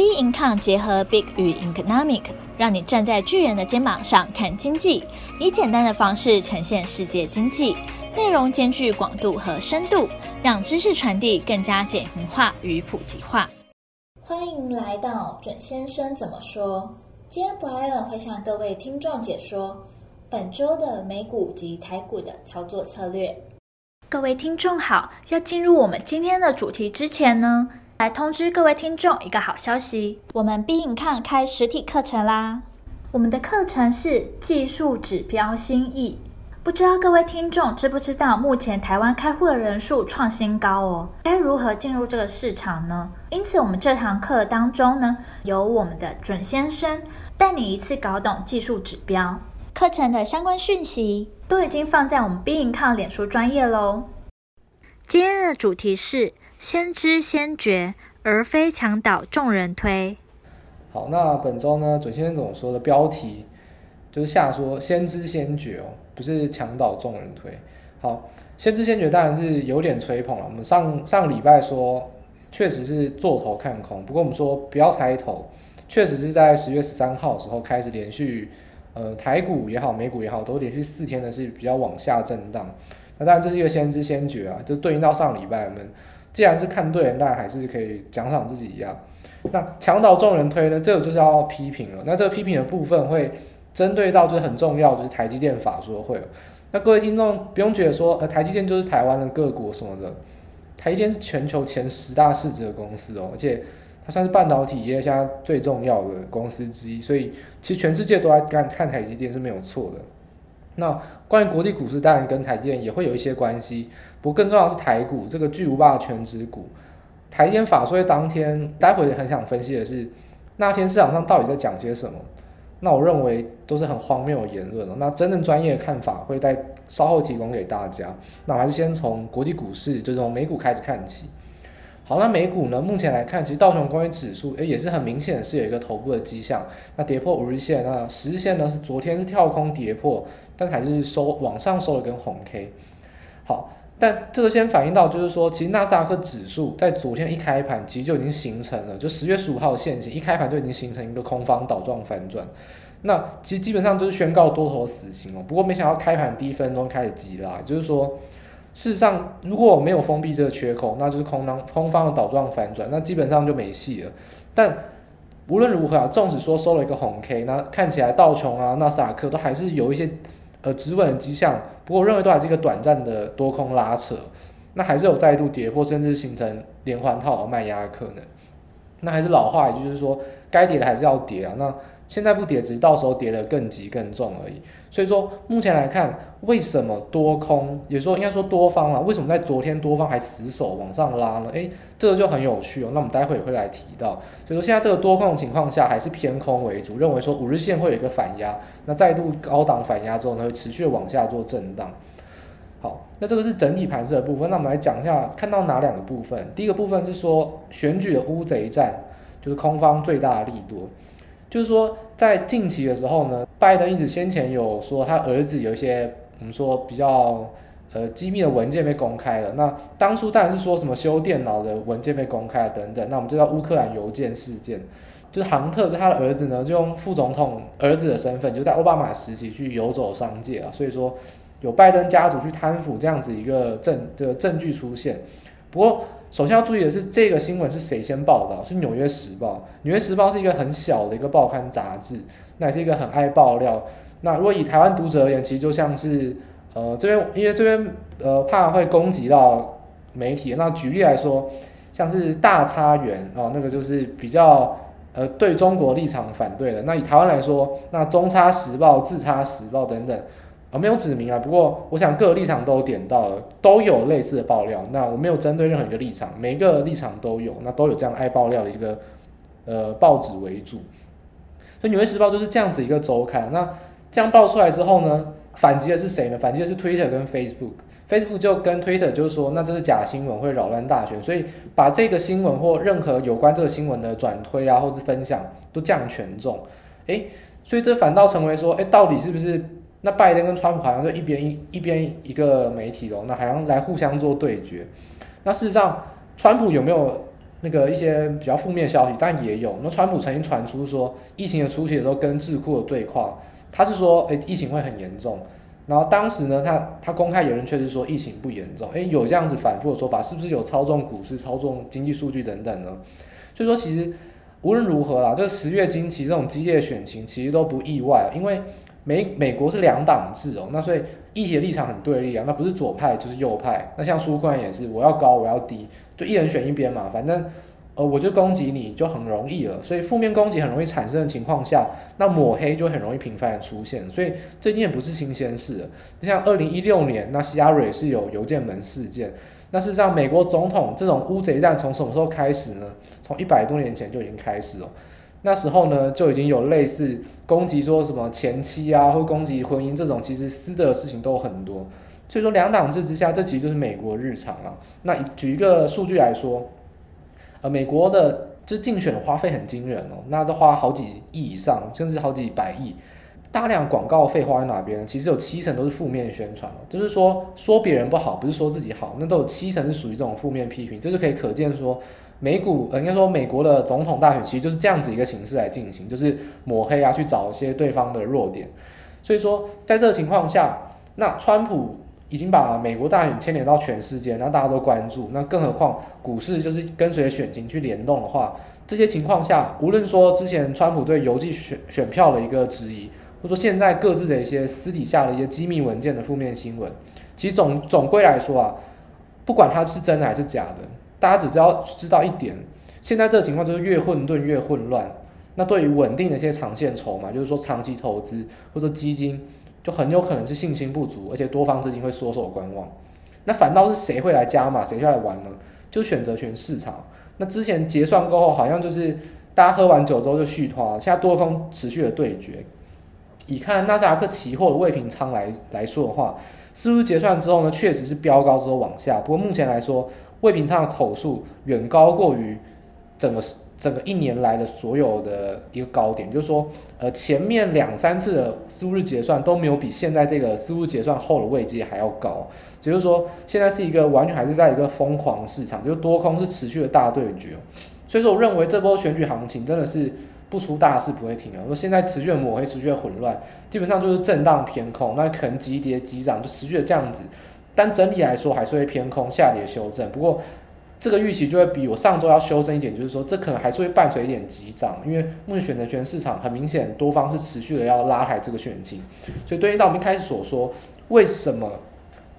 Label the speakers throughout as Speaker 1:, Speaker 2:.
Speaker 1: B Income 结合 Big 与 Economic，让你站在巨人的肩膀上看经济，以简单的方式呈现世界经济，内容兼具广度和深度，让知识传递更加简明化与普及化。欢迎来到准先生怎么说？今天 Brian 会向各位听众解说本周的美股及台股的操作策略。各位听众好，要进入我们今天的主题之前呢，来通知各位听众一个好消息，我们 B Income 开实体课程啦！我们的课程是技术指标新意，不知道各位听众知不知道，目前台湾开户的人数创新高哦，该如何进入这个市场呢？因此，我们这堂课当中呢，由我们的准先生带你一次搞懂技术指标。课程的相关讯息都已经放在我们 B Income 脸书专业喽。今天的主题是。先知先觉，而非墙倒众人推。
Speaker 2: 好，那本周呢，准先生怎么说的标题就是下说先知先觉哦，不是墙倒众人推。好，先知先觉当然是有点吹捧了。我们上上礼拜说，确实是做头看空，不过我们说不要猜头，确实是在十月十三号的时候开始连续，呃，台股也好，美股也好，都连续四天的是比较往下震荡。那当然这是一个先知先觉啊，就对应到上礼拜我们。既然是看对人，当然还是可以奖赏自己一样。那墙倒众人推呢？这个就是要批评了。那这个批评的部分会针对到就是很重要，就是台积电法说会。那各位听众不用觉得说，呃，台积电就是台湾的个股什么的。台积电是全球前十大市值的公司哦，而且它算是半导体业现在最重要的公司之一。所以其实全世界都在看看台积电是没有错的。那关于国际股市，当然跟台积电也会有一些关系。不过更重要的是台股这个巨无霸的权值股，台积电法说会当天，待会很想分析的是那天市场上到底在讲些什么？那我认为都是很荒谬的言论了。那真正专业的看法会在稍后提供给大家。那我还是先从国际股市，就从美股开始看起。好，那美股呢？目前来看，其实道琼工业指数诶也是很明显是有一个头部的迹象。那跌破五日线，那十日线呢是昨天是跳空跌破，但还是收往上收了根红 K。好。但这个先反映到，就是说，其实纳斯达克指数在昨天一开盘，其实就已经形成了，就十月十五号现行，一开盘就已经形成一个空方倒状反转。那其实基本上就是宣告多头死刑哦。不过没想到开盘第一分钟开始急拉，就是说，事实上如果我没有封闭这个缺口，那就是空当空方的倒状反转，那基本上就没戏了。但无论如何啊，纵使说收了一个红 K，那看起来道琼啊、纳斯达克都还是有一些。呃，止稳的迹象，我认为都还是一个短暂的多空拉扯，那还是有再度跌破，甚至形成连环套牢卖压的可能。那还是老话，也就是说，该跌的还是要跌啊。那现在不跌，只是到时候跌得更急更重而已。所以说，目前来看，为什么多空，也说应该说多方啊，为什么在昨天多方还死守往上拉呢？诶，这个就很有趣哦。那我们待会也会来提到，所以说现在这个多空情况下，还是偏空为主，认为说五日线会有一个反压，那再度高档反压之后呢，会持续往下做震荡。好，那这个是整体盘势的部分。那我们来讲一下，看到哪两个部分？第一个部分是说选举的乌贼战，就是空方最大的利多。就是说，在近期的时候呢，拜登一直先前有说他儿子有一些我们说比较呃机密的文件被公开了。那当初当然是说什么修电脑的文件被公开了等等。那我们就叫乌克兰邮件事件，就是杭特就他的儿子呢，就用副总统儿子的身份，就在奥巴马时期去游走商界啊。所以说有拜登家族去贪腐这样子一个证的、这个、证据出现。不过。首先要注意的是，这个新闻是谁先报道？是《纽约时报》。《纽约时报》是一个很小的一个报刊杂志，那也是一个很爱爆料。那如果以台湾读者而言，其实就像是，呃，这边因为这边呃怕会攻击到媒体。那举例来说，像是大差园哦，那个就是比较呃对中国立场反对的。那以台湾来说，那中差时报、自插时报等等。啊，没有指名啊，不过我想各个立场都点到了，都有类似的爆料。那我没有针对任何一个立场，每一个立场都有，那都有这样爱爆料的一个呃报纸为主。所以《纽约时报》就是这样子一个周刊。那这样爆出来之后呢，反击的是谁呢？反击的是 Twitter 跟 Facebook。Facebook 就跟 Twitter 就是说，那这是假新闻，会扰乱大选，所以把这个新闻或任何有关这个新闻的转推啊，或是分享都降权重。诶，所以这反倒成为说，诶，到底是不是？那拜登跟川普好像就一边一一边一个媒体喽，那好像来互相做对决。那事实上，川普有没有那个一些比较负面消息，但也有。那川普曾经传出说，疫情的初期的时候跟智库的对话，他是说，诶，疫情会很严重。然后当时呢，他他公开言论确实说疫情不严重，诶，有这样子反复的说法，是不是有操纵股市、操纵经济数据等等呢？所以说，其实无论如何啦，这十月惊奇这种激烈选情，其实都不意外，因为美美国是两党制哦，那所以议题的立场很对立啊，那不是左派就是右派，那像苏冠也是，我要高我要低。就一人选一边嘛，反正，呃，我就攻击你就很容易了，所以负面攻击很容易产生的情况下，那抹黑就很容易频繁的出现，所以最近也不是新鲜事了。像二零一六年，那希拉蕊是有邮件门事件，那事实上美国总统这种乌贼战从什么时候开始呢？从一百多年前就已经开始了，那时候呢就已经有类似攻击说什么前妻啊，或攻击婚姻这种其实私的事情都很多。所以说两党制之下，这其实就是美国日常了。那举一个数据来说，呃，美国的这竞选花费很惊人哦，那都花好几亿以上，甚至好几百亿，大量广告费花在哪边？其实有七成都是负面宣传哦，就是说说别人不好，不是说自己好，那都有七成是属于这种负面批评，这就可以可见说，美股呃应该说美国的总统大选其实就是这样子一个形式来进行，就是抹黑啊，去找一些对方的弱点。所以说在这个情况下，那川普。已经把美国大选牵连到全世界，那大家都关注。那更何况股市就是跟随选情去联动的话，这些情况下，无论说之前川普对邮寄选选票的一个质疑，或者说现在各自的一些私底下的一些机密文件的负面新闻，其实总总归来说啊，不管它是真的还是假的，大家只知道知道一点，现在这个情况就是越混沌越混乱。那对于稳定的一些长线筹码，就是说长期投资或者基金。就很有可能是信心不足，而且多方资金会缩手观望。那反倒是谁会来加码，谁会来玩呢？就选择权市场。那之前结算过后，好像就是大家喝完酒之后就续摊了，现在多空持续的对决。以看纳斯达克期货的未平仓来来说的话，似乎结算之后呢，确实是飙高之后往下。不过目前来说，未平仓的口数远高过于整个整个一年来的所有的一个高点，就是说，呃，前面两三次的斯乌日结算都没有比现在这个斯乌日结算后的位阶还要高，也就是说，现在是一个完全还是在一个疯狂市场，就是多空是持续的大对决。所以说，我认为这波选举行情真的是不出大事不会停啊。说现在持续的抹黑，持续的混乱，基本上就是震荡偏空，那可能急跌急涨，就持续的这样子。但整体来说还是会偏空下跌修正，不过。这个预期就会比我上周要修正一点，就是说这可能还是会伴随一点急涨，因为目前选择权市场很明显多方是持续的要拉抬这个选情，所以对应到我们一开始所说，为什么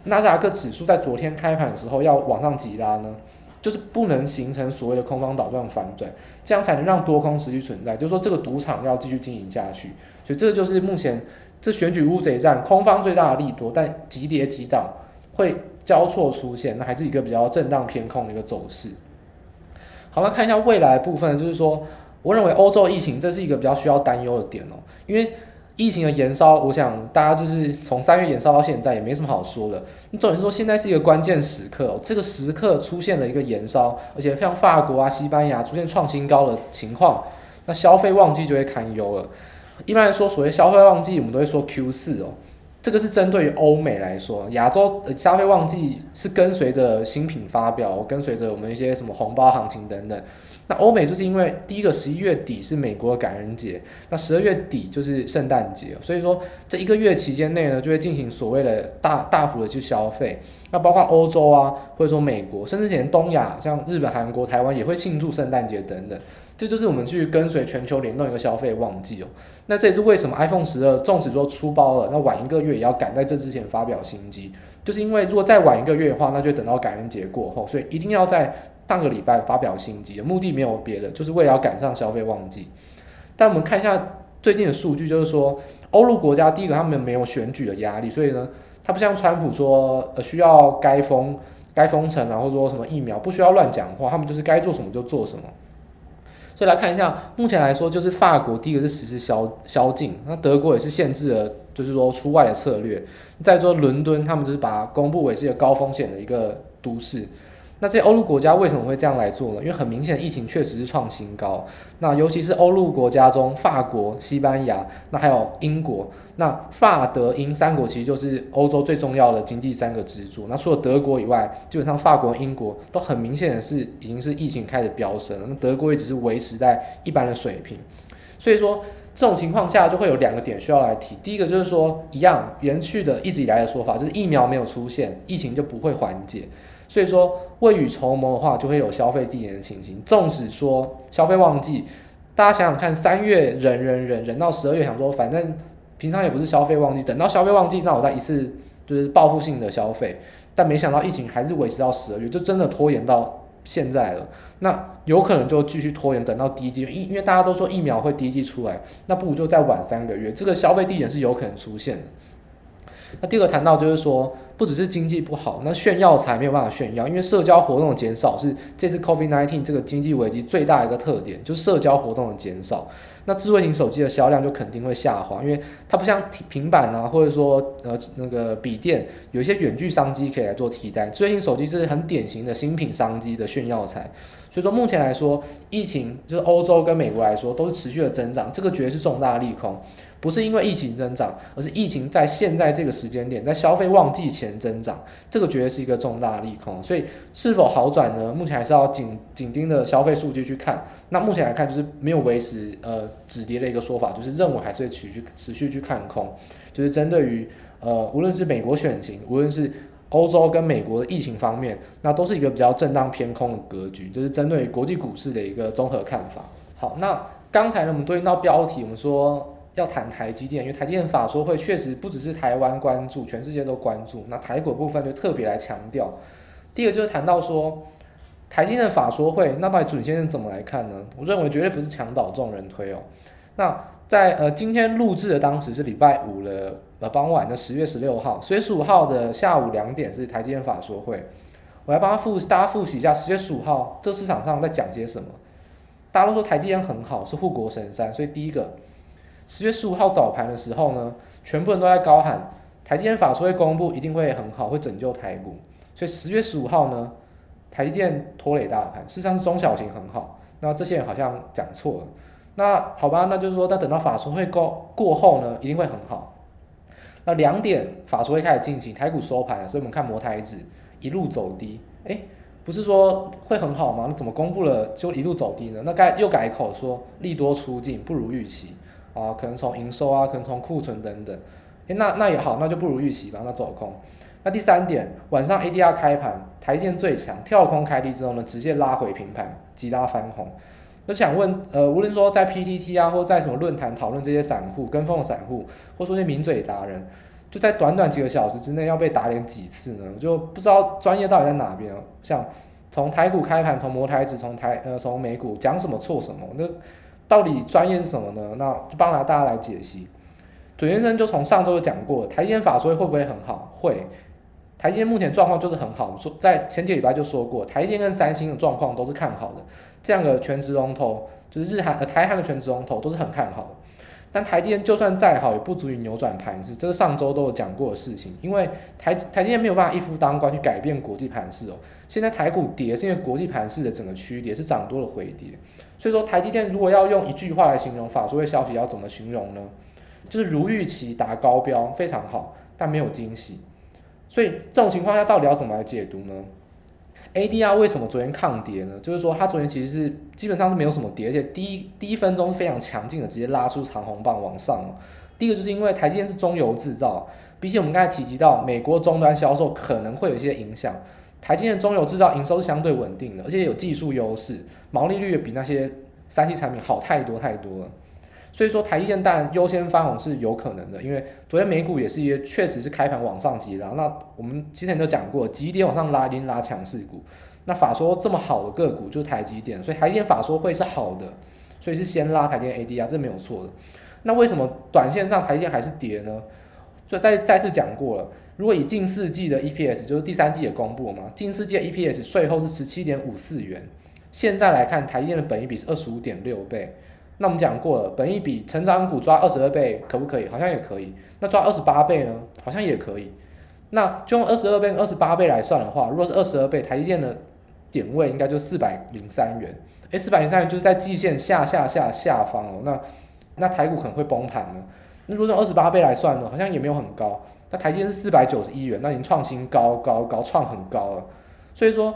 Speaker 2: 纳斯达克指数在昨天开盘的时候要往上急拉呢？就是不能形成所谓的空方倒转反转，这样才能让多空持续存在，就是说这个赌场要继续经营下去，所以这就是目前这选举乌贼战空方最大的利多，但急跌急涨会。交错出现，那还是一个比较震荡偏空的一个走势。好，那看一下未来部分，就是说，我认为欧洲疫情这是一个比较需要担忧的点哦，因为疫情的延烧，我想大家就是从三月延烧到现在，也没什么好说的。你总是说现在是一个关键时刻，这个时刻出现了一个延烧，而且像法国啊、西班牙出现创新高的情况，那消费旺季就会堪忧了。一般来说，所谓消费旺季，我们都会说 Q 四哦。这个是针对于欧美来说，亚洲消费旺季是跟随着新品发表，跟随着我们一些什么红包行情等等。那欧美就是因为第一个十一月底是美国的感恩节，那十二月底就是圣诞节，所以说这一个月期间内呢，就会进行所谓的大大幅的去消费。那包括欧洲啊，或者说美国，甚至连东亚，像日本、韩国、台湾也会庆祝圣诞节等等。这就是我们去跟随全球联动一个消费旺季哦。那这也是为什么 iPhone 十二纵使说出包了，那晚一个月也要赶在这之前发表新机，就是因为如果再晚一个月的话，那就等到感恩节过后，所以一定要在上个礼拜发表新机，目的没有别的，就是为了要赶上消费旺季。但我们看一下最近的数据，就是说欧陆国家第一个他们没有选举的压力，所以呢，他不像川普说呃需要该封该封城然后说什么疫苗不需要乱讲话，他们就是该做什么就做什么。所以来看一下，目前来说，就是法国第一个是实施宵宵禁，那德国也是限制了，就是说出外的策略。再说伦敦，他们就是把公布为是一个高风险的一个都市。那这些欧陆国家为什么会这样来做呢？因为很明显，疫情确实是创新高。那尤其是欧陆国家中，法国、西班牙，那还有英国，那法德英三国其实就是欧洲最重要的经济三个支柱。那除了德国以外，基本上法国、英国都很明显的是已经是疫情开始飙升了。那德国也只是维持在一般的水平。所以说，这种情况下就会有两个点需要来提。第一个就是说，一样延续的一直以来的说法，就是疫苗没有出现，疫情就不会缓解。所以说，未雨绸缪的话，就会有消费递延的情形。纵使说消费旺季，大家想想看，三月忍忍忍忍到十二月，想说反正平常也不是消费旺季，等到消费旺季，那我再一次就是报复性的消费。但没想到疫情还是维持到十二月，就真的拖延到现在了。那有可能就继续拖延，等到第一季，因因为大家都说疫苗会第一季出来，那不如就再晚三个月，这个消费递延是有可能出现的。那第二个谈到就是说。不只是经济不好，那炫耀才没有办法炫耀，因为社交活动的减少是这次 COVID-19 这个经济危机最大的一个特点，就是社交活动的减少。那智慧型手机的销量就肯定会下滑，因为它不像平板啊，或者说呃那个笔电，有一些远距商机可以来做替代。智慧型手机是很典型的新品商机的炫耀财。所以说目前来说，疫情就是欧洲跟美国来说都是持续的增长，这个绝对是重大利空。不是因为疫情增长，而是疫情在现在这个时间点，在消费旺季前增长，这个绝对是一个重大利空。所以是否好转呢？目前还是要紧紧盯着消费数据去看。那目前来看，就是没有维持呃止跌的一个说法，就是认为还是会持续持续去看空。就是针对于呃无论是美国选情，无论是欧洲跟美国的疫情方面，那都是一个比较震荡偏空的格局。就是针对国际股市的一个综合看法。好，那刚才呢我们对应到标题，我们说。要谈台积电，因为台积电法说会确实不只是台湾关注，全世界都关注。那台股部分就特别来强调。第二就是谈到说台积电法说会，那到底准先生怎么来看呢？我认为绝对不是墙倒众人推哦。那在呃今天录制的当时是礼拜五的呃傍晚的十月十六号，十月十五号的下午两点是台积电法说会。我来帮他复大家复习一下十月十五号这市场上在讲些什么。大家都说台积电很好，是护国神山，所以第一个。十月十五号早盘的时候呢，全部人都在高喊台积电法说会公布，一定会很好，会拯救台股。所以十月十五号呢，台积电拖累大盘，事实上是中小型很好。那这些人好像讲错了。那好吧，那就是说，那等到法说会过过后呢，一定会很好。那两点法说会开始进行，台股收盘，所以我们看摩台指一路走低。诶，不是说会很好吗？那怎么公布了就一路走低呢？那改又改口说利多出尽，不如预期。啊，可能从营收啊，可能从库存等等，诶，那那也好，那就不如预期吧，那走空。那第三点，晚上 ADR 开盘，台电最强，跳空开低之后呢，直接拉回平盘，急拉翻红。就想问，呃，无论说在 PTT 啊，或在什么论坛讨论这些散户跟风的散户，或说些名嘴达人，就在短短几个小时之内要被打脸几次呢？就不知道专业到底在哪边。像从台股开盘，从摩台指，从台呃从美股讲什么错什么，那。到底专业是什么呢？那就帮大家来解析。准先生就从上周就讲过，台积电法说会不会很好？会。台积目前状况就是很好，说在前几礼拜就说过，台积跟三星的状况都是看好的。这样的全职龙头，就是日韩呃台韩的全职龙头都是很看好的。但台积电就算再好，也不足以扭转盘势，这是上周都有讲过的事情。因为台台积电没有办法一夫当关去改变国际盘势哦。现在台股跌是因为国际盘势的整个区跌是涨多了回跌。所以说，台积电如果要用一句话来形容法说会消息，要怎么形容呢？就是如预期达高标，非常好，但没有惊喜。所以这种情况下，到底要怎么来解读呢？ADR 为什么昨天抗跌呢？就是说，它昨天其实是基本上是没有什么跌，而且第一第一分钟是非常强劲的，直接拉出长红棒往上。第一个就是因为台积电是中游制造，比起我们刚才提及到美国终端销售可能会有一些影响。台积电中游制造营收是相对稳定的，而且有技术优势，毛利率也比那些三 C 产品好太多太多了。所以说台积电当然优先翻红是有可能的，因为昨天美股也是一个确实是开盘往上急拉。那我们之前就讲过，急跌往上拉，一定拉强势股。那法说这么好的个股就是台积电，所以台积电法说会是好的，所以是先拉台积电 ADR，这没有错的。那为什么短线上台积电还是跌呢？就再再次讲过了。如果以近四季的 EPS，就是第三季也公布了嘛，近四季的 EPS 税后是十七点五四元。现在来看，台积电的本益比是二十五点六倍。那我们讲过了，本一比成长股抓二十二倍可不可以？好像也可以。那抓二十八倍呢？好像也可以。那就用二十二倍二十八倍来算的话，如果是二十二倍，台积电的点位应该就四百零三元，诶，四百零三元就是在季线下下下下方哦，那那台股可能会崩盘呢。那如果用二十八倍来算呢，好像也没有很高。那台积电是四百九十一元，那已经创新高高高创很高了。所以说，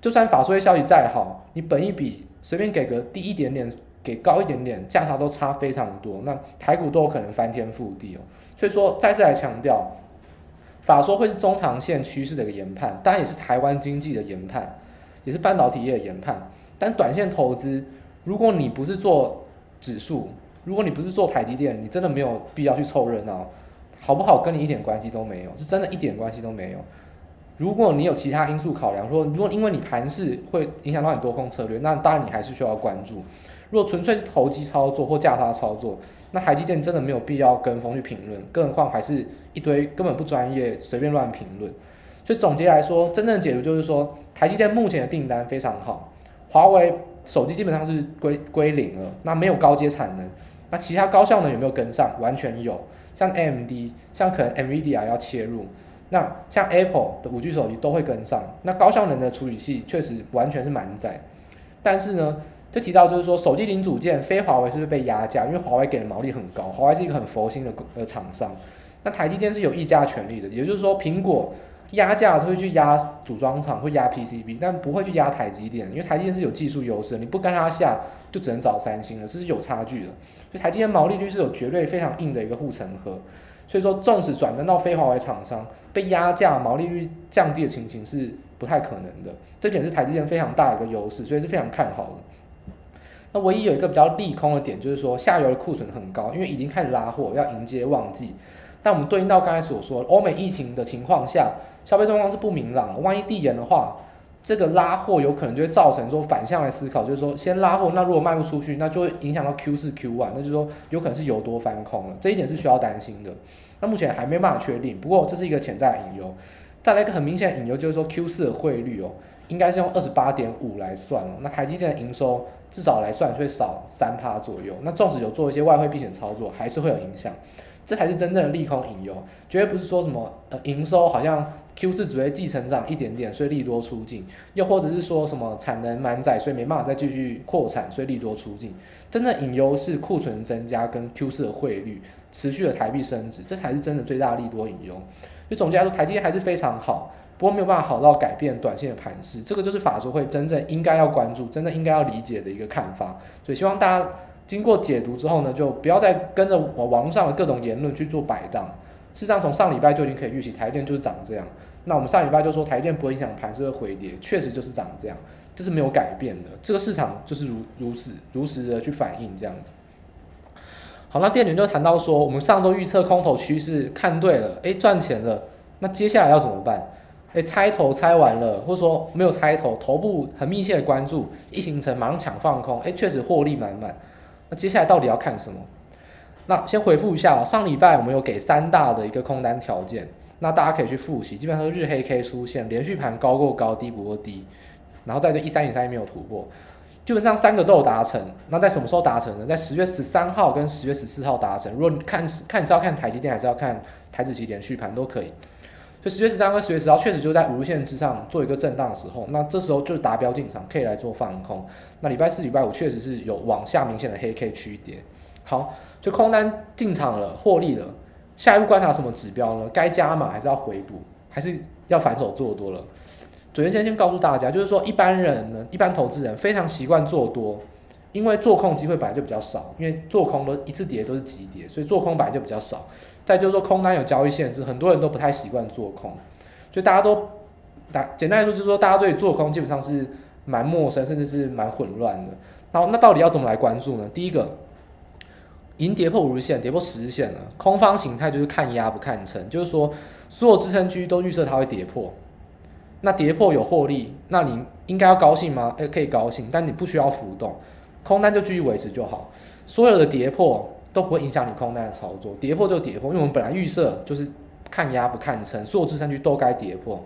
Speaker 2: 就算法说消息再好，你本一比随便给个低一点点，给高一点点，价差都差非常多，那台股都有可能翻天覆地哦。所以说，再次来强调，法说会是中长线趋势的一个研判，当然也是台湾经济的研判，也是半导体业的研判。但短线投资，如果你不是做指数，如果你不是做台积电，你真的没有必要去凑热闹。好不好跟你一点关系都没有，是真的一点关系都没有。如果你有其他因素考量，说如果因为你盘势会影响到你多空策略，那当然你还是需要关注。如果纯粹是投机操作或价差操作，那台积电真的没有必要跟风去评论，更何况还是一堆根本不专业随便乱评论。所以总结来说，真正的解读就是说，台积电目前的订单非常好，华为手机基本上是归归零了，那没有高阶产能，那其他高效能有没有跟上？完全有。像 AMD，像可能 NVIDIA 要切入，那像 Apple 的五 G 手机都会跟上。那高效能的处理器确实完全是满载，但是呢，就提到就是说手机零组件非华为是不是被压价？因为华为给的毛利很高，华为是一个很佛心的呃厂商。那台积电是有议价权利的，也就是说苹果压价都会去压组装厂，会压 PCB，但不会去压台积电，因为台积电是有技术优势，你不跟它下就只能找三星了，这是有差距的。就台积电毛利率是有绝对非常硬的一个护城河，所以说纵使转单到非华为厂商被压价，毛利率降低的情形是不太可能的，这点是台积电非常大的一个优势，所以是非常看好的。那唯一有一个比较利空的点，就是说下游的库存很高，因为已经开始拉货，要迎接旺季。但我们对应到刚才所说，欧美疫情的情况下，消费状况是不明朗的，万一递延的话。这个拉货有可能就会造成说反向来思考，就是说先拉货，那如果卖不出去，那就会影响到 Q 四 Q one，那就是说有可能是由多翻空了，这一点是需要担心的。那目前还没办法确定，不过这是一个潜在的隐忧。再来一个很明显的隐忧就是说 Q 四的汇率哦，应该是用二十八点五来算哦，那台积电的营收至少来算会少三趴左右，那纵使有做一些外汇避险操作，还是会有影响。这才是真正的利空隐忧，绝对不是说什么呃营收好像 Q 四只会季成长一点点，所以利多出尽，又或者是说什么产能满载，所以没办法再继续扩产，所以利多出尽。真正隐忧是库存增加跟 Q 四的汇率持续的台币升值，这才是真的最大利多隐忧。就总结来说，台积电还是非常好，不过没有办法好到改变短线的盘势，这个就是法说会真正应该要关注、真正应该要理解的一个看法。所以希望大家。经过解读之后呢，就不要再跟着网网上的各种言论去做摆荡。事实上，从上礼拜就已经可以预期台电就是涨这样。那我们上礼拜就说台电不会影响盘势的回跌，确实就是涨这样，这是没有改变的。这个市场就是如如此如实的去反映这样子。好，那店员就谈到说，我们上周预测空头趋势看对了，诶，赚钱了。那接下来要怎么办？诶，猜头猜完了，或者说没有猜头，头部很密切的关注，一形成马上抢放空，诶，确实获利满满。那接下来到底要看什么？那先回复一下，上礼拜我们有给三大的一个空单条件，那大家可以去复习。基本上是日黑 K 出现连续盘高过高，低不过低，然后在这一三零三没有突破，基本上三个都有达成。那在什么时候达成呢？在十月十三号跟十月十四号达成。如果你看看你是要看台积电还是要看台子期连续盘都可以。就十月十三跟十月十号确实就在五日线之上做一个震荡的时候，那这时候就是达标进场，可以来做放空。那礼拜四、礼拜五确实是有往下明显的黑 K 区跌。好，就空单进场了，获利了。下一步观察什么指标呢？该加码还是要回补，还是要反手做多了？首先先先告诉大家，就是说一般人呢，一般投资人非常习惯做多，因为做空机会本来就比较少，因为做空都一次跌都是急跌，所以做空本来就比较少。再就是说，空单有交易限制，很多人都不太习惯做空，所以大家都打简单来说，就是说大家对做空基本上是蛮陌生，甚至是蛮混乱的。然后那到底要怎么来关注呢？第一个，已经跌破五日线，跌破十日线了，空方形态就是看压不看撑，就是说所有支撑区都预测它会跌破。那跌破有获利，那你应该要高兴吗？诶，可以高兴，但你不需要浮动，空单就继续维持就好。所有的跌破。都不会影响你空单的操作，跌破就跌破，因为我们本来预设就是看压不看撑，所有支撑区都该跌破。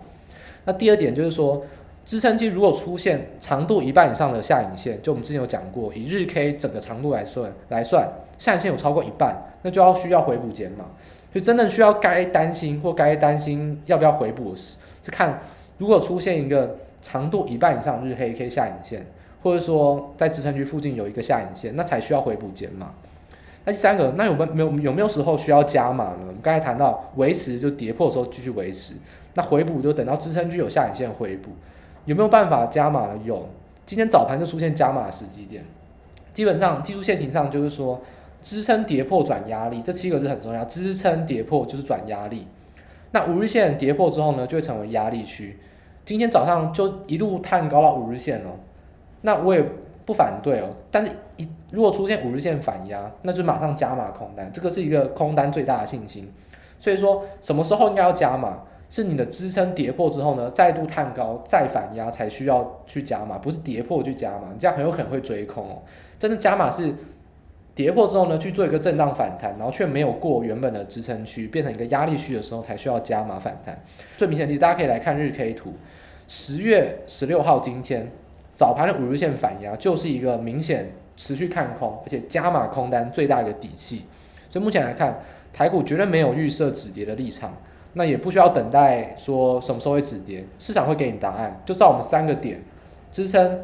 Speaker 2: 那第二点就是说，支撑区如果出现长度一半以上的下影线，就我们之前有讲过，以日 K 整个长度来算来算，下影线有超过一半，那就要需要回补减码。所以真正需要该担心或该担心要不要回补，是看如果出现一个长度一半以上日黑 K 下影线，或者说在支撑区附近有一个下影线，那才需要回补减码。那第三个，那有没有有没有时候需要加码呢？我们刚才谈到维持就跌破的时候继续维持，那回补就等到支撑区有下影线回补，有没有办法加码呢？有，今天早盘就出现加码时机点，基本上技术线型上就是说支撑跌破转压力，这七个字很重要，支撑跌破就是转压力。那五日线跌破之后呢，就会成为压力区。今天早上就一路探高到五日线哦，那我也不反对哦。但是，一如果出现五日线反压，那就马上加码空单，这个是一个空单最大的信心。所以说，什么时候应该要加码？是你的支撑跌破之后呢，再度探高再反压才需要去加码，不是跌破去加码，你这样很有可能会追空哦。真的加码是。跌破之后呢，去做一个震荡反弹，然后却没有过原本的支撑区，变成一个压力区的时候，才需要加码反弹。最明显的例子，大家可以来看日 K 图，十月十六号今天早盘的五日线反压，就是一个明显持续看空，而且加码空单最大的底气。所以目前来看，台股绝对没有预设止跌的立场，那也不需要等待说什么时候会止跌，市场会给你答案，就照我们三个点支撑，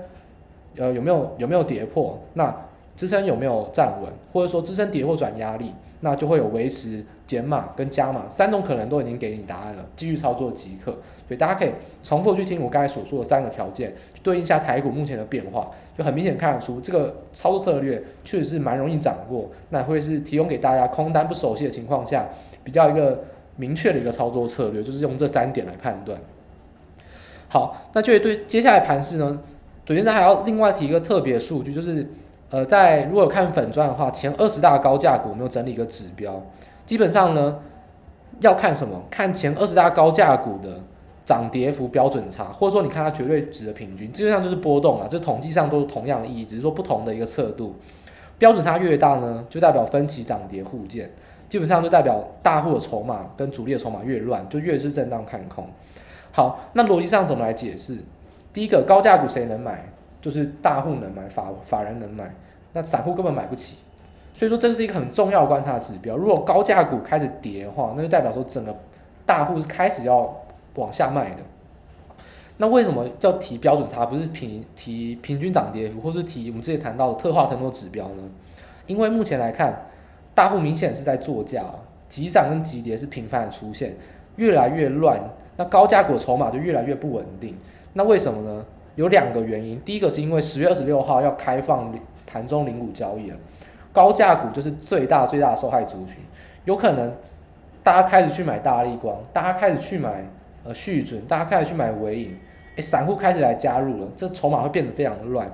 Speaker 2: 呃有没有有没有跌破那。支撑有没有站稳，或者说支撑跌破转压力，那就会有维持、减码跟加码三种可能都已经给你答案了，继续操作即可。所以大家可以重复去听我刚才所说的三个条件，对应一下台股目前的变化，就很明显看得出这个操作策略确实是蛮容易掌握，那会是提供给大家空单不熟悉的情况下，比较一个明确的一个操作策略，就是用这三点来判断。好，那就对接下来盘势呢，首先还要另外提一个特别数据，就是。呃，在如果看粉钻的话，前二十大高价股有没有整理一个指标？基本上呢，要看什么？看前二十大高价股的涨跌幅标准差，或者说你看它绝对值的平均，基本上就是波动啊。这统计上都是同样的意义，只是说不同的一个测度。标准差越大呢，就代表分歧涨跌互见，基本上就代表大户的筹码跟主力的筹码越乱，就越是震荡看空。好，那逻辑上怎么来解释？第一个，高价股谁能买？就是大户能买，法法人能买。那散户根本买不起，所以说这是一个很重要观察的指标。如果高价股开始跌的话，那就代表说整个大户是开始要往下卖的。那为什么要提标准差，不是平提平均涨跌幅，或是提我们之前谈到的特化腾挪指标呢？因为目前来看，大户明显是在作价，急涨跟急跌是频繁的出现，越来越乱。那高价股筹码就越来越不稳定。那为什么呢？有两个原因，第一个是因为十月二十六号要开放。盘中零股交易了，高价股就是最大最大的受害族群，有可能大家开始去买大立光，大家开始去买呃续准，大家开始去买纬颖，诶，散户开始来加入了，这筹码会变得非常的乱，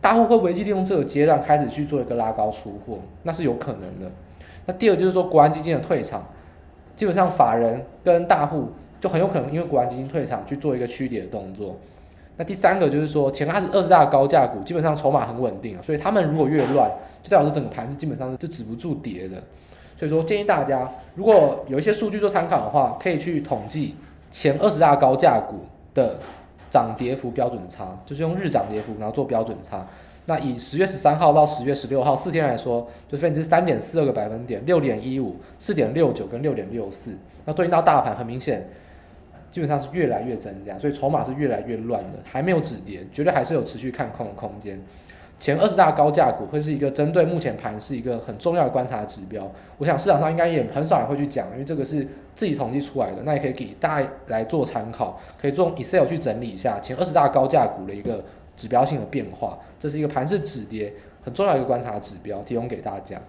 Speaker 2: 大户会不会利用这个阶段开始去做一个拉高出货？那是有可能的。那第二就是说国安基金的退场，基本上法人跟大户就很有可能因为国安基金退场去做一个趋跌的动作。那第三个就是说，前二十二十大高价股，基本上筹码很稳定，所以他们如果越乱，就代表说整个盘是基本上是就止不住跌的。所以说建议大家，如果有一些数据做参考的话，可以去统计前二十大高价股的涨跌幅标准差，就是用日涨跌幅然后做标准差。那以十月十三号到十月十六号四天来说，就分别是三点四二个百分点、六点一五、四点六九跟六点六四。那对应到大盘，很明显。基本上是越来越增加，所以筹码是越来越乱的，还没有止跌，绝对还是有持续看空的空间。前二十大高价股会是一个针对目前盘是一个很重要的观察指标。我想市场上应该也很少人会去讲，因为这个是自己统计出来的，那也可以给大家来做参考，可以做 Excel 去整理一下前二十大高价股的一个指标性的变化。这是一个盘势止跌很重要的一个观察指标，提供给大家。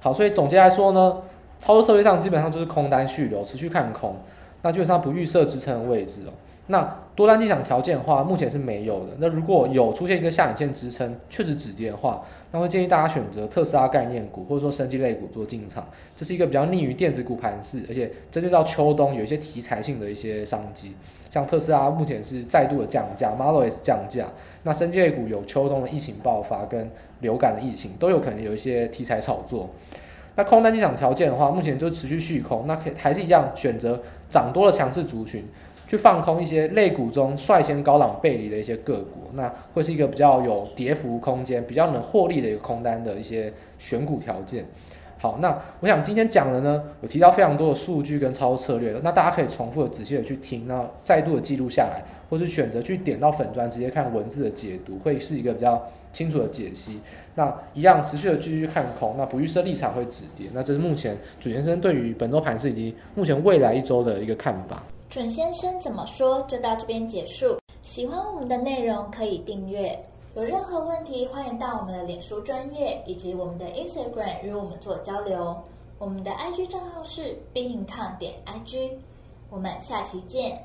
Speaker 2: 好，所以总结来说呢，操作策略上基本上就是空单续留，持续看空。那基本上不预设支撑的位置哦。那多单进场条件的话，目前是没有的。那如果有出现一个下影线支撑，确实止跌的话，那会建议大家选择特斯拉概念股或者说生技类股做进场。这是一个比较逆于电子股盘势，而且针对到秋冬有一些题材性的一些商机。像特斯拉目前是再度的降价，Model S 降价。那生技类股有秋冬的疫情爆发跟流感的疫情，都有可能有一些题材炒作。那空单进场条件的话，目前就持续续空，那可以还是一样选择涨多的强势族群，去放空一些类股中率先高档背离的一些个股，那会是一个比较有跌幅空间、比较能获利的一个空单的一些选股条件。好，那我想今天讲的呢，有提到非常多的数据跟操作策略，那大家可以重复的、仔细的去听，那再度的记录下来，或是选择去点到粉专直接看文字的解读，会是一个比较清楚的解析。那一样持续的继续看空，那不预设立场会止跌。那这是目前准先生对于本周盘势以及目前未来一周的一个看法。
Speaker 1: 准先生怎么说就到这边结束。喜欢我们的内容可以订阅。有任何问题，欢迎到我们的脸书专业以及我们的 Instagram 与我们做交流。我们的 IG 账号是 bincon 点 IG。我们下期见。